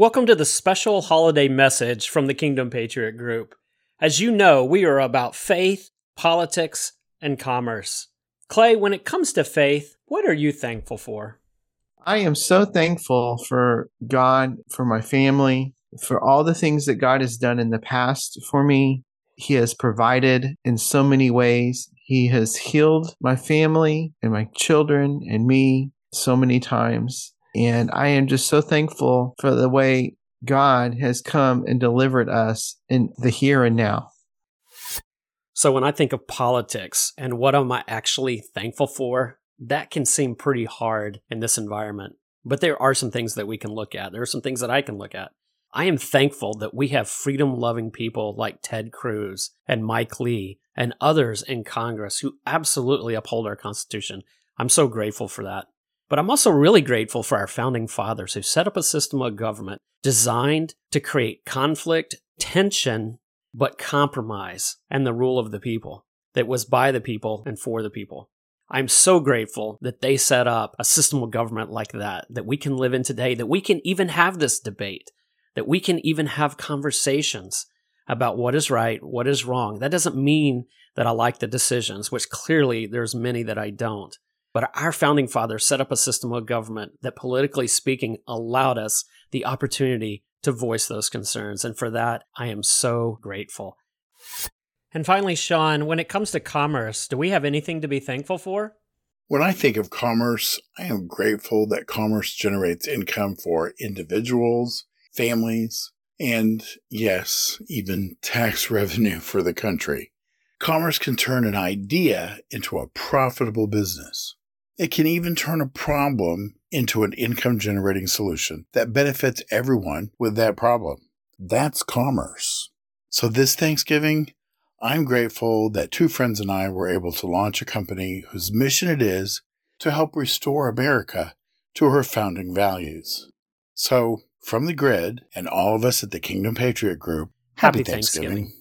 Welcome to the special holiday message from the Kingdom Patriot Group. As you know, we are about faith, politics, and commerce. Clay, when it comes to faith, what are you thankful for? I am so thankful for God, for my family, for all the things that God has done in the past for me. He has provided in so many ways. He has healed my family and my children and me so many times. And I am just so thankful for the way God has come and delivered us in the here and now. So, when I think of politics and what am I actually thankful for, that can seem pretty hard in this environment. But there are some things that we can look at. There are some things that I can look at. I am thankful that we have freedom loving people like Ted Cruz and Mike Lee and others in Congress who absolutely uphold our Constitution. I'm so grateful for that. But I'm also really grateful for our founding fathers who set up a system of government designed to create conflict, tension, but compromise and the rule of the people that was by the people and for the people. I'm so grateful that they set up a system of government like that, that we can live in today, that we can even have this debate, that we can even have conversations about what is right, what is wrong. That doesn't mean that I like the decisions, which clearly there's many that I don't. But our founding fathers set up a system of government that, politically speaking, allowed us the opportunity to voice those concerns. And for that, I am so grateful. And finally, Shaun, when it comes to commerce, do we have anything to be thankful for? When I think of commerce, I am grateful that commerce generates income for individuals, families, and yes, even tax revenue for the country. Commerce can turn an idea into a profitable business. It can even turn a problem into an income generating solution that benefits everyone with that problem. That's commerce. So this Thanksgiving, I'm grateful that two friends and I were able to launch a company whose mission it is to help restore America to her founding values. So, from the grid and all of us at the Kingdom Patriot Group, happy, happy Thanksgiving. Thanksgiving.